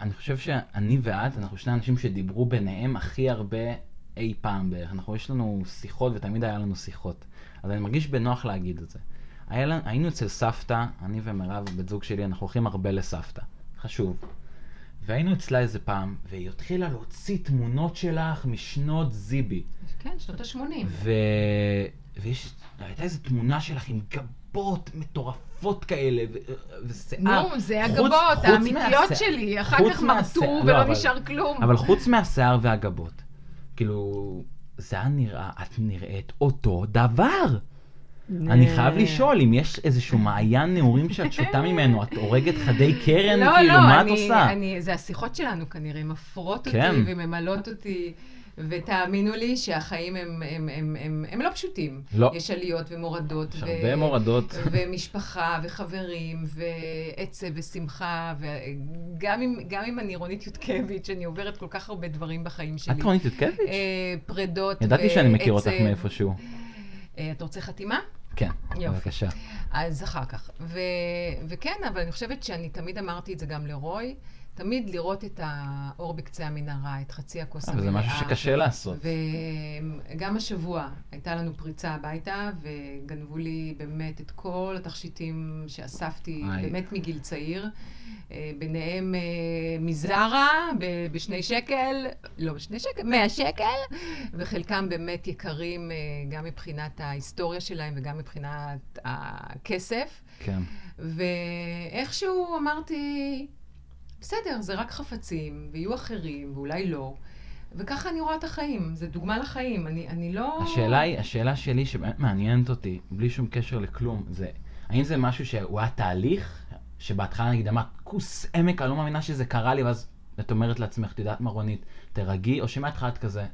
אני חושב שאני ואת, אנחנו שני אנשים שדיברו ביניהם הכי הרבה אי פעם בערך. אנחנו, יש לנו שיחות ותמיד היה לנו שיחות. אז אני מרגיש בנוח להגיד את זה. היה, היינו אצל סבתא, אני ומירב, בת זוג שלי, אנחנו הולכים הרבה לסבתא. חשוב. והיינו אצלה איזה פעם, והיא התחילה להוציא תמונות שלך משנות זיבי. כן, שנות ה-80. ו... ויש, הייתה איזו תמונה שלך עם גבות מטורפות כאלה, ו... ושיער. נו, זה חוץ- הגבות חוץ האמיתיות מהשיער- שלי, אחר כך מרטו לא, ולא אבל- נשאר כלום. אבל חוץ מהשיער והגבות, כאילו, זה היה נראה, את נראית אותו דבר. אני חייב לשאול אם יש איזשהו מעיין נעורים שאת שותה ממנו, את הורגת חדי קרן, לא, כאילו, לא, מה את עושה? אני, זה השיחות שלנו כנראה, מפרות כן. אותי וממלאות אותי. ותאמינו לי שהחיים הם, הם, הם, הם, הם לא פשוטים. לא. יש עליות ומורדות. יש הרבה מורדות. ומשפחה, וחברים, ועצב, ושמחה, וגם אם, גם אם אני רונית יודקביץ', אני עוברת כל כך הרבה דברים בחיים שלי. את רונית יודקביץ'? אה, פרדות ידעתי שאני מכיר אותך ועצב. מאיפשהו. אה, אתה רוצה חתימה? כן, יופי. בבקשה. אז אחר כך. ו, וכן, אבל אני חושבת שאני תמיד אמרתי את זה גם לרוי, תמיד לראות את האור בקצה המנהרה, את חצי הכוס אבל המלאה. זה משהו שקשה לעשות. וגם השבוע הייתה לנו פריצה הביתה, וגנבו לי באמת את כל התכשיטים שאספתי. באמת מגיל צעיר. אה, ביניהם אה, מזרה בשני שקל, לא בשני שקל, מאה שקל, וחלקם באמת יקרים אה, גם מבחינת ההיסטוריה שלהם וגם מבחינת הכסף. כן. ואיכשהו אמרתי, בסדר, זה רק חפצים, ויהיו אחרים, ואולי לא. וככה אני רואה את החיים, זה דוגמה לחיים. אני, אני לא... השאלה היא, השאלה שלי שבאמת מעניינת אותי, בלי שום קשר לכלום, זה האם זה משהו שהוא היה תהליך, שבהתחלה נגיד אמרת, כוס עמק, אני לא מאמינה שזה קרה לי, ואז את אומרת לעצמך, את יודעת מה רונית, תרגי, או שמההתחלה את כזה,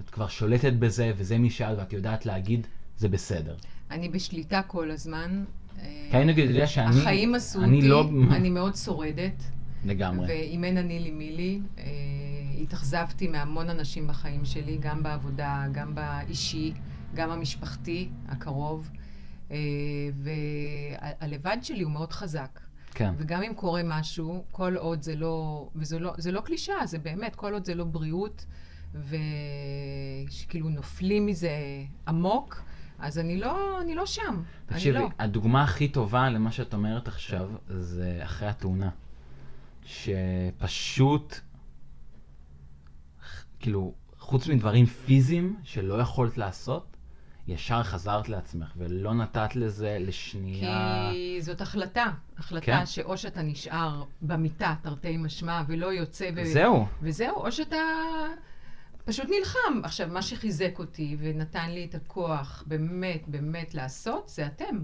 את כבר שולטת בזה, וזה מי שאת, ואת יודעת להגיד, זה בסדר. אני בשליטה כל הזמן. כי אני נגיד יודע שאני, החיים עשו אני אותי, לא, אני מאוד שורדת, לגמרי. ואם אין אני לי מי לי, אה, התאכזבתי מהמון אנשים בחיים שלי, גם בעבודה, גם באישי, גם המשפחתי הקרוב, אה, והלבד שלי הוא מאוד חזק. כן. וגם אם קורה משהו, כל עוד זה לא, וזה לא, זה לא קלישאה, זה באמת, כל עוד זה לא בריאות, ושכאילו נופלים מזה עמוק, אז אני לא, אני לא שם. תקשיבי, לא. הדוגמה הכי טובה למה שאת אומרת עכשיו, זה אחרי התאונה. שפשוט, כאילו, חוץ מדברים פיזיים שלא יכולת לעשות, ישר חזרת לעצמך, ולא נתת לזה לשנייה... כי זאת החלטה, החלטה כן. שאו שאתה נשאר במיטה, תרתי משמע, ולא יוצא ו... זהו. וזהו, או שאתה פשוט נלחם. עכשיו, מה שחיזק אותי ונתן לי את הכוח באמת באמת לעשות, זה אתם.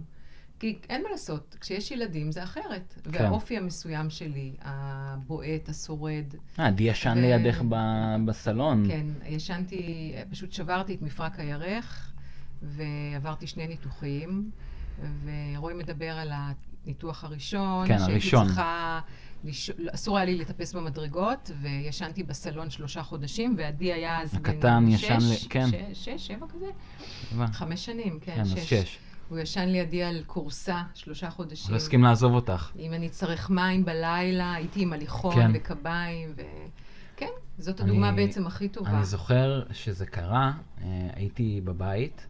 כי אין מה לעשות, כשיש ילדים זה אחרת. כן. והאופי המסוים שלי, הבועט, השורד, אה, די ישן ו- לידך ב- בסלון. כן, ישנתי, פשוט שברתי את מפרק הירך, ועברתי שני ניתוחים, ורועי מדבר על הניתוח הראשון, כן, הראשון. צריכה, לש... אסור היה לי לטפס במדרגות, וישנתי בסלון שלושה חודשים, ועדי היה אז בן שש, ישן ל- כן. שש, שש, שבע כזה? הבנ- חמש שנים, כן, כן, אז שש. הוא ישן לידי על כורסה שלושה חודשים. לא הסכים לעזוב אותך. אם אני צריך מים בלילה, הייתי עם הליכון כן. וקביים, ו... כן, זאת אני- הדוגמה בעצם הכי טובה. אני זוכר שזה קרה, אה, הייתי בבית,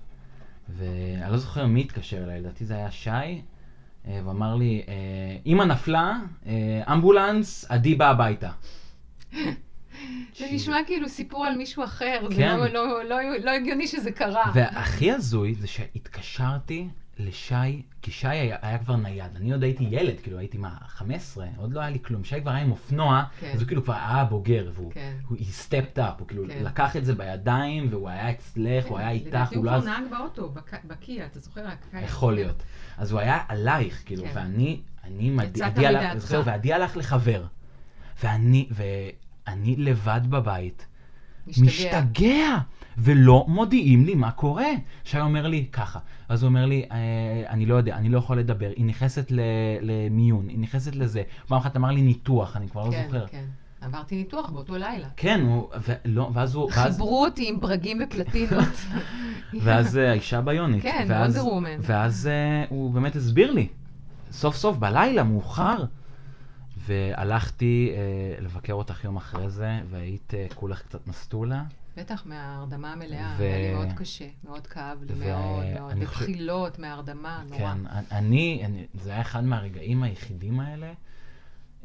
ואני לא זוכר מי התקשר אליי, לדעתי זה היה שי, אה, ואמר לי, אה, אמא נפלה, אה, אמבולנס, עדי בא הביתה. זה נשמע כאילו סיפור על מישהו אחר, זה כן. לא, לא, לא, לא הגיוני שזה קרה. והכי הזוי זה שהתקשרתי לשי, כי שי היה, היה כבר נייד, אני עוד הייתי ילד, כאילו הייתי מה, 15, עוד לא היה לי כלום, שי כבר היה עם אופנוע, כן. אז הוא כאילו כבר היה בוגר, והוא כן. הוא stepped up, הוא כאילו כן. לקח את זה בידיים, והוא היה אצלך, הוא היה איתך, לדעתי הוא הוא לא... כבר נהג באוטו, בק- בקיה, אתה זוכר? יכול כן. להיות. אז הוא היה עלייך, כאילו, כן. ואני, אני עדי הלך לחבר. ואני, ואני לבד בבית, משתגע. משתגע, ולא מודיעים לי מה קורה. שי אומר לי ככה, אז הוא אומר לי, אה, אני לא יודע, אני לא יכול לדבר, היא נכנסת למיון, היא נכנסת לזה. פעם אחת אמר לי ניתוח, אני כבר לא כן, זוכר. כן. עברתי ניתוח באותו לילה. כן, הוא, ולא, ואז הוא, ואז, חיברו אותי עם ברגים ופלטינות. ואז אה, האישה ביונית. כן, וונדר וומן. ואז אה, הוא באמת הסביר לי, סוף סוף, בלילה, מאוחר. והלכתי אה, לבקר אותך יום אחרי זה, והיית אה, כולך קצת מסטולה. בטח, מההרדמה המלאה, ו- היה לי מאוד קשה, מאוד כאב לי, ו- מאוד מאוד. אני חושב- בבחילות, מההרדמה, נורא. כן, אני, אני, זה היה אחד מהרגעים היחידים האלה.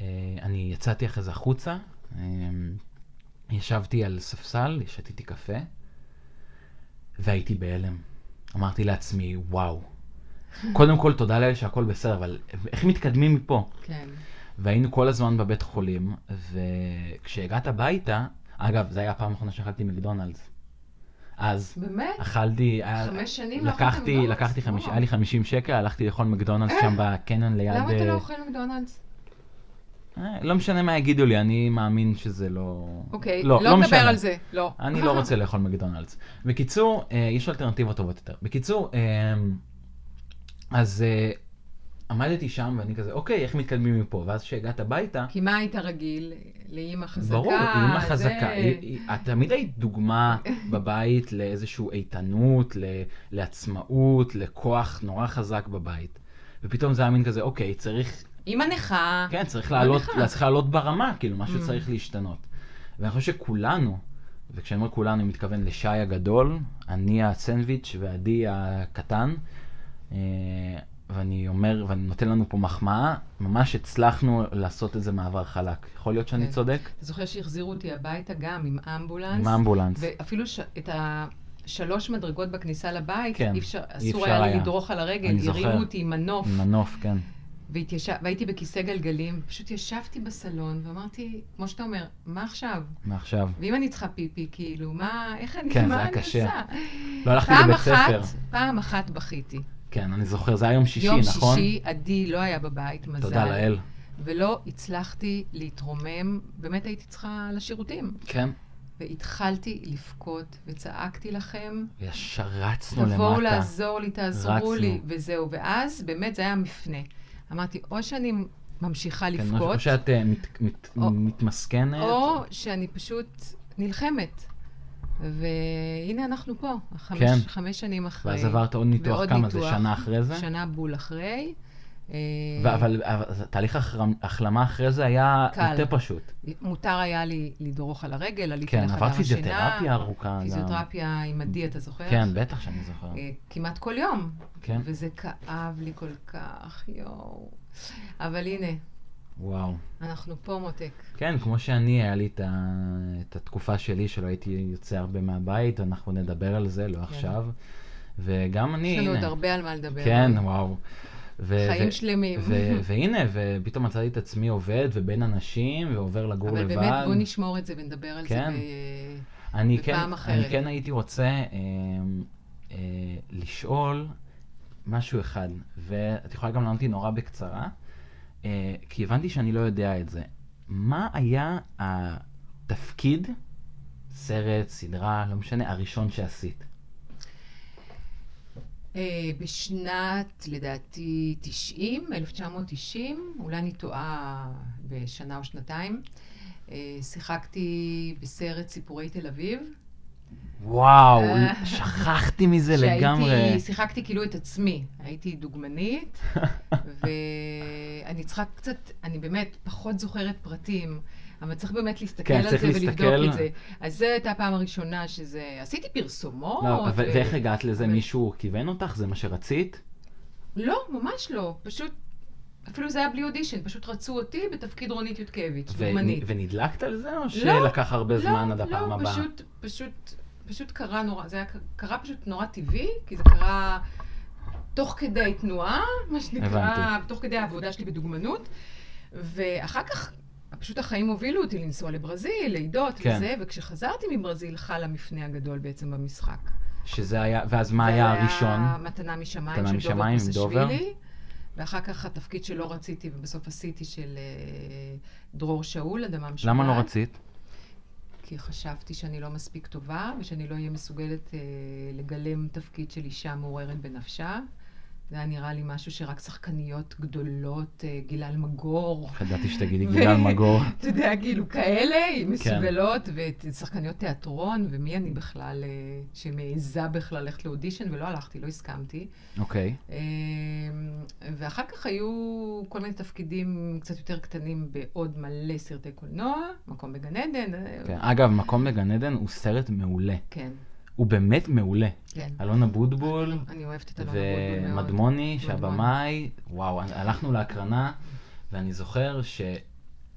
אה, אני יצאתי אחרי זה החוצה, אה, ישבתי על ספסל, שתיתי קפה, והייתי בהלם. אמרתי לעצמי, וואו. קודם כל, תודה לאל שהכל בסדר, אבל איך מתקדמים מפה? כן. והיינו כל הזמן בבית חולים, וכשהגעת הביתה, אגב, זו הייתה הפעם האחרונה שאכלתי מקדונלדס. אז באמת? אכלתי, היה- חמש שנים לקחתי? לקחתי חמיש. היה לי 50 שקל, הלכתי לאכול מקדונלדס שם בקניון ליד... למה אתה אה, לא אוכל מקדונלדס? אה, לא משנה מה יגידו לי, אני מאמין שזה לא... אוקיי, לא, לא לא נדבר. על זה, לא. אני לא רוצה לאכול מקדונלדס. בקיצור, אה, יש אלטרנטיבות טובות יותר. בקיצור, אה, אז אה, עמדתי שם ואני כזה, אוקיי, איך מתקדמים מפה? ואז כשהגעת הביתה, כי מה היית רגיל? לאימא חזקה? ברור, אימא חזקה. את תמיד היית דוגמה בבית לאיזושהי איתנות, לעצמאות, לכוח נורא חזק בבית. ופתאום זה היה מין כזה, אוקיי, צריך, אימא נכה. כן, צריך לעלות. צריך לעלות ברמה, כאילו, משהו Mm. צריך להשתנות. ואני חושב שכולנו, וכשאני אומר כולנו, אני מתכוון לשי הגדול, אני הסנדוויץ' ועדי הקטן, אה, ואני אומר, ואני נותן לנו פה מחמאה, ממש הצלחנו לעשות איזה מעבר חלק. יכול להיות שאני כן. צודק? אתה זוכר שהחזירו אותי הביתה גם עם אמבולנס? עם האמבולנס. ואפילו ש... את השלוש מדרגות בכניסה לבית, כן, אי אפשר, אסור היה לי היה. לדרוך על הרגל. הרימו אותי עם מנוף, מנוף, כן. והתיישב... והייתי בכיסא גלגלים, פשוט ישבתי בסלון ואמרתי, כמו שאתה אומר, מה עכשיו? מעכשיו. ואם אני צריכה פיפי, כאילו, מה, איך אני, כן, זה מה היה אני קשה. עושה? לא הלכתי פעם לבית אחת, ספר. פעם אחת בכיתי. כן, אני זוכר, זה היה יום שישי, יום נכון? שישי, עדי לא היה בבית, מזל. תודה לאל. ולא הצלחתי להתרומם, באמת הייתי צריכה לשירותים. כן. והתחלתי לבכות, וצעקתי לכם, וישר רצנו למטה. תבואו לעזור לי, תעזרו רצנו. לי, וזהו. ואז באמת זה היה מפנה. אמרתי, או שאני ממשיכה כן, לבכות, או שאת אה, מת- מת- או- מתמסכנת. או שאני פשוט נלחמת. והנה אנחנו פה, חמש, כן. חמש שנים אחרי. ואז עברת עוד ניתוח, כמה זה? ניתוח, שנה אחרי זה? שנה בול אחרי. אה, ו- אבל אבל תהליך החלמה אחרי זה היה קל. יותר פשוט. מותר היה לי לדרוך על הרגל, עליתי כן, לחדר עברת השינה. פיזיותרפיה ארוכה. גם. פיזיותרפיה עם עדי, אתה זוכר? כן, בטח שאני זוכר. אה, כמעט כל יום. כן. וזה כאב לי כל כך, יואו. אבל הנה, וואו. אנחנו פה מותק. כן, כמו שאני, היה לי את, ה... את התקופה שלי שלא הייתי יוצא הרבה מהבית, אנחנו נדבר על זה, לא עכשיו. וגם אני, יש לנו הנה. עוד הרבה על מה לדבר. כן, וואו. ו- חיים ו- שלמים. ו- והנה, ופתאום מצאתי את עצמי עובד ובין אנשים ועובר לגור אבל לבד. באמת, בוא נשמור את זה ונדבר על כן. זה ב... אני בפעם כן, אחרת. אני כן הייתי רוצה אה, אה, לשאול משהו אחד, ואת יכולה גם לענות לי נורא בקצרה, כי הבנתי שאני לא יודע את זה. מה היה התפקיד, סרט, סדרה, לא משנה, הראשון שעשית? אה, בשנת, לדעתי, 90, 1990, אולי אני טועה בשנה או שנתיים, אה, שיחקתי בסרט סיפורי תל אביב. וואו, אה. שכחתי מזה שהייתי- לגמרי. שיחקתי כאילו את עצמי. הייתי דוגמנית, ואני צריכה קצת, אני באמת פחות זוכרת פרטים, אבל צריך באמת להסתכל כן, על זה להסתכל. ולבדוק את זה. אז זו הייתה הפעם הראשונה שזה... עשיתי פרסומות. לא, אבל- ו- ואיך הגעת לזה? אבל- מישהו כיוון אותך? זה מה שרצית? לא, ממש לא. פשוט, אפילו זה היה בלי אודישן, פשוט רצו אותי בתפקיד רונית יודקביץ', ו- דוגמנית. ונדלקת על זה, או לא, שלקח הרבה זמן עד לא, הפעם לא, הבאה? פשוט, פשוט, פשוט קרה נורא, זה היה, קרה פשוט נורא טבעי, כי זה קרה תוך כדי תנועה, מה שנקרא, הבנתי. תוך כדי העבודה שלי בדוגמנות, ואחר כך פשוט החיים הובילו אותי לנסוע לברזיל, לידות כן. וזה, וכשחזרתי מברזיל חל המפנה הגדול בעצם במשחק. שזה היה, ואז מה היה הראשון? זה היה מתנה משמיים של משמיים דובר? פסשווילי, ואחר כך התפקיד שלא רציתי ובסוף עשיתי של אה, דרור שאול, אדמם שבת. למה לא רצית? כי חשבתי שאני לא מספיק טובה, ושאני לא אהיה מסוגלת אה, לגלם תפקיד של אישה מעוררת בנפשה. זה היה נראה לי משהו שרק שחקניות גדולות, אה, גילה אלמגור. ידעתי שתגידי גילה אלמגור. אתה יודע, כאילו כאלה, כן. מסוגלות, ושחקניות תיאטרון, ומי אני בכלל, אה, שמעיזה בכלל ללכת לאודישן, ולא הלכתי, לא הסכמתי. אוקיי. אה, ואחר כך היו כל מיני תפקידים קצת יותר קטנים בעוד מלא סרטי קולנוע, מקום בגן עדן. אה, כן. אגב, מקום בגן עדן הוא סרט מעולה. כן, הוא באמת מעולה. כן. אלון אבוטבול אני אוהבת את אלון אבוטבול מאוד. ומדמוני, מדמוני. שהבמאי, וואו, הלכנו להקרנה, ואני זוכר ש...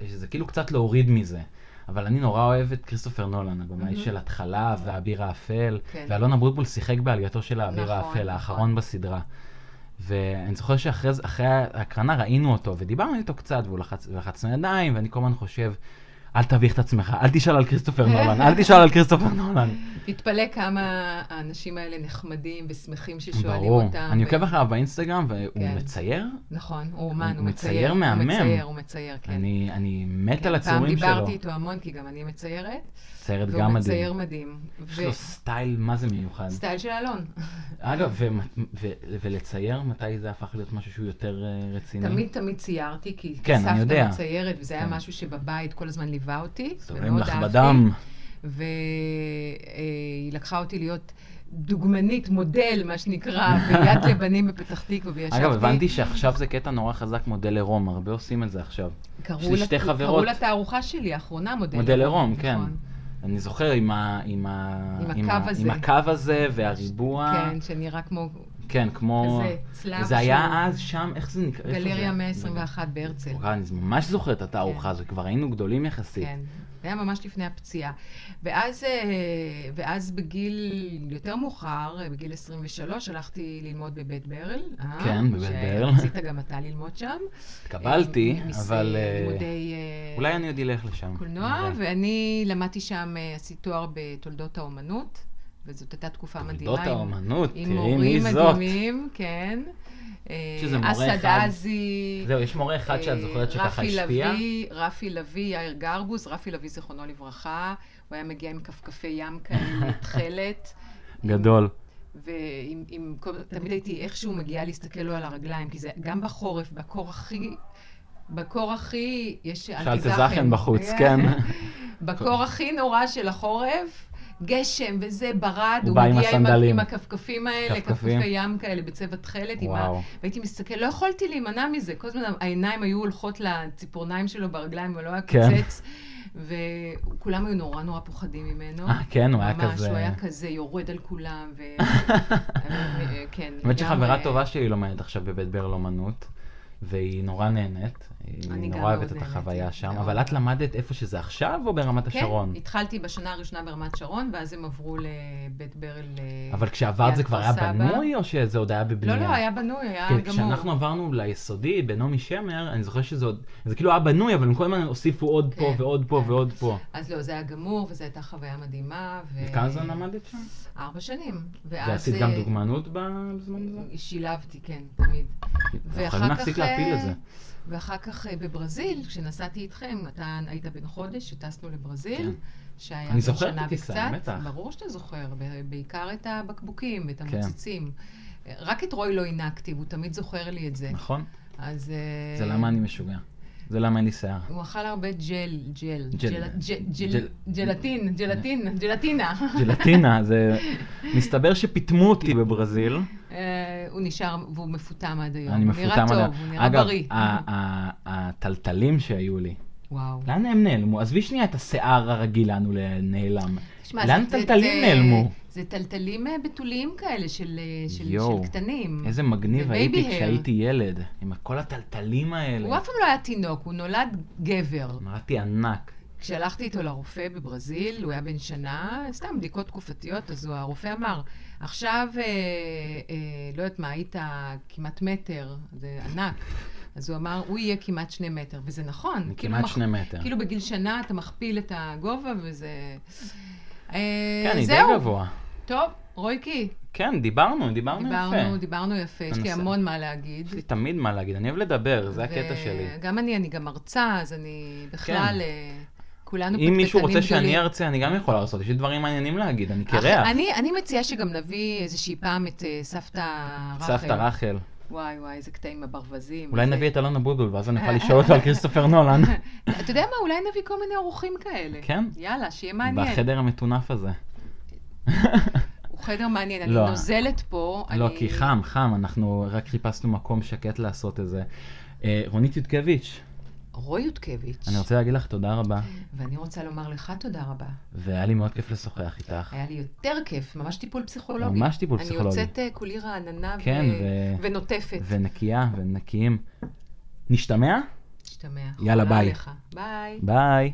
שזה כאילו קצת להוריד מזה. אבל אני נורא אוהב את כריסטופר נולן, הבמאי מהמם. של התחלה והאביר האפל, כן. ואלון אבוטבול שיחק בעלייתו של האביר נכון, האפל, נכון. האחרון בסדרה. ואני זוכר שאחרי ההקרנה ראינו אותו, ודיברנו איתו קצת, והוא לחץ, ולחצנו ידיים, ואני כל הזמן חושב, אל תביך את עצמך, אל תשאל על כריסטופר נולן, אל תשאל על כריסטופר נולן. תתפלא כמה האנשים האלה נחמדים ושמחים ששואלים ברור. אותם. אני ו- עוקב אחריו באינסטגרם, והוא כן. מצייר. נכון, הוא אומן, הוא הוא מצייר מצייר. מהמם. הוא מצייר, הוא מצייר, כן. אני, אני מת כן, על הציורים שלו. פעם דיברתי איתו המון, כי גם אני מציירת. והוא גם מצייר מדהים. מדהים. יש לו סטייל מה זה מיוחד. סטייל של אלון. אגב, ו- ו- ולצייר, מתי זה הפך להיות משהו שהוא יותר אה, רציני? תמיד תמיד ציירתי, כי כן, אני סבתא. מציירת, וזה היה כן. משהו שבבית כל הזמן ליווה אותי. זורם ומאוד לך אהבתי. בדם. והיא לקחה אותי להיות דוגמנית, מודל, מה שנקרא, ביד לבנים בפתח תקווה, וישבתי... אגב, הבנתי שעכשיו זה קטע נורא חזק, מודל עירום, הרבה עושים את זה עכשיו. קראו יש לי לה- שתי קראו חברות. לתערוכה שלי, האחרונה, מודל מודל עירום, כן. נכון. אני זוכר עם ה... עם ה... עם ה- הקו הזה. עם הקו הזה והריבוע. כן, שנראה כמו כן, כמו... כזה צלב זה היה אז שם, איך זה נקרא? גלריה זה? 121 בהרצל. אני ממש זוכר את התערוכה כן. הזו, כבר היינו גדולים יחסית. כן, זה היה ממש לפני הפציעה. ואז, אה, ואז בגיל יותר מאוחר, אה, בגיל 23, הלכתי ללמוד בבית ברל. אה, כן, בבית ברל. שרצית גם אתה ללמוד שם. התקבלתי, אבל... לימודי אולי אני עוד אלך לשם. קולנוע, נראה. ואני למדתי שם, עשיתי תואר בתולדות האומנות, וזאת הייתה תקופה מדהימה. תולדות עם- האומנות, עם תראי מי מורים זאת. מדהימים, כן. אה, שזה מורה אחד. אזי. זהו, יש מורה אחד שאת זוכרת שככה רפי השפיע? לביא, רפי לביא, יאיר גרבוז, רפי לביא זיכרונו לברכה, הוא היה מגיע עם כפכפי ים כאלה, תכלת. גדול. ועם, עם, כל- תמיד הייתי איכשהו מגיעה להסתכל לו על הרגליים, כי זה גם בחורף, בקור הכי, בקור הכי, יש שאלטזכן בחוץ, כן. בקור הכי נורא של החורף, גשם וזה, ברד, הוא הוא בא עם מגיע הסנדלים. עם הכפכפים האלה. כפכפי ים כאלה בצבע תכלת, ה... והייתי מסתכל, לא יכולתי להימנע מזה, כל הזמן העיניים היו הולכות לציפורניים שלו ברגליים, ולא היה כן. קוצץ. וכולם היו נורא נורא פוחדים ממנו. אה, כן, הוא היה ממש, כזה... הוא היה כזה יורד על כולם, ו... כן, האמת שחברה. טובה שלי לומדת עכשיו בבית ברל אומנות, והיא נורא נהנית. היא נורא אוהבת את החוויה שם. אבל את למדת איפה שזה עכשיו או ברמת השרון? כן, התחלתי בשנה הראשונה ברמת שרון, ואז הם עברו לבית ברל... אה, אבל כשעברת זה כבר היה. בנוי או שזה עוד היה בבנייה? לא, לא, היה בנוי, היה כן, גמור. כשאנחנו עברנו ליסודי בנעמי שמר, אני זוכר שזה עוד, זה כאילו היה בנוי, אבל הם כל הזמן הוסיפו עוד פה כן, ועוד פה כן. ועוד פה. אז לא, זה היה גמור, וזו הייתה חוויה מדהימה. וכמה זמן למדת שם? ארבע שנים. ועשית גם אה, דוגמנות בזמן הזה? שילבתי, כן, תמיד. ואחר כך, להפיל את זה. ואחר כך אה, בברזיל, כשנסעתי איתכם, אתה היית בן חודש, שטסנו לברזיל, כן. שהיה בן את שנה וקצת. בטח. ברור שאתה זוכר, בעיקר את הבקבוקים כן. המוצצים. אה, רק את רוי לא הענקתי, והוא תמיד זוכר לי את זה. נכון? אז... אה, זה למה אני משוגע. זה למה אין לי שיער. הוא אכל הרבה ג'ל, ג'ל, ג'ל. ג'ל, ג'ל, ג'ל. ג'ל, ג'לטין, ג'לטין, ג'לטינה. ג'לטינה, זה... מסתבר שפיטמו אותי בברזיל. אה, הוא נשאר, והוא מפוטם עד היום. אני הוא מפוטם נראה עד... טוב, הוא נראה אגב, בריא. ה- ה- הטלטלים שהיו לי, וואו. לאן הם נעלמו? עזבי שנייה את השיער הרגיל לנו נעלם. תשמע, לאן טלטלים נעלמו? זה טלטלים אה, בתוליים כאלה של, אה, של, יואו, של קטנים. איזה מגניב הייתי הר. כשהייתי ילד, עם כל הטלטלים האלה. הוא אף פעם לא היה תינוק, הוא נולד גבר. נראיתי ענק. כשהלכתי איתו לרופא בברזיל, הוא היה בן שנה, סתם בדיקות תקופתיות, אז הוא, הרופא אמר, עכשיו, אה, אה, לא יודעת מה, היית כמעט מטר, זה ענק. אז הוא אמר, הוא יהיה כמעט שני מטר, וזה נכון. כאילו כמעט מח- שני מטר. כאילו בגיל שנה אתה מכפיל את הגובה, וזה... אה, כן, אני די זהו. גבוה. טוב, רויקי, כן, דיברנו, דיברנו יפה. דיברנו, דיברנו יפה, יש לי. המון מה להגיד. יש לי תמיד מה להגיד, אני אוהב לדבר, זה הקטע שלי. גם אני, אני גם מרצה, אז אני בכלל... אה, כולנו אם מישהו פטפטנים רוצה שאני גדולים. ארצה, אני גם יכול לעשות, יש לי דברים מעניינים להגיד, אני אח- קרח. אני, אני מציעה שגם נביא איזושהי פעם את אה, סבתא רחל. סבתא רחל. וואי וואי, איזה קטעים הברווזים. אולי נביא את אלונה בודול, ואז אני אוכל לשאול אותו על כריסטופר נולן. אתה יודע מה, אולי נביא כל מיני אורחים כאלה. כן? יאללה, שיהיה מעניין. בחדר המטונף הזה. הוא חדר מעניין, אני לא. נוזלת פה. לא, כי חם, חם, אנחנו רק חיפשנו מקום שקט לעשות את זה. אה, רונית יודקביץ', רוי יודקביץ'. אני רוצה להגיד לך תודה רבה, ואני רוצה לומר לך תודה רבה. והיה לי מאוד כיף לשוחח איתך. היה לי יותר כיף, ממש טיפול פסיכולוגי. ממש טיפול פסיכולוגי. אני יוצאת אה, כולי רעננה כן, ו... ו- ונוטפת. ונקייה ונקיים. נשתמע? משתמע. יאללה, ביי. עליך. ביי. ביי.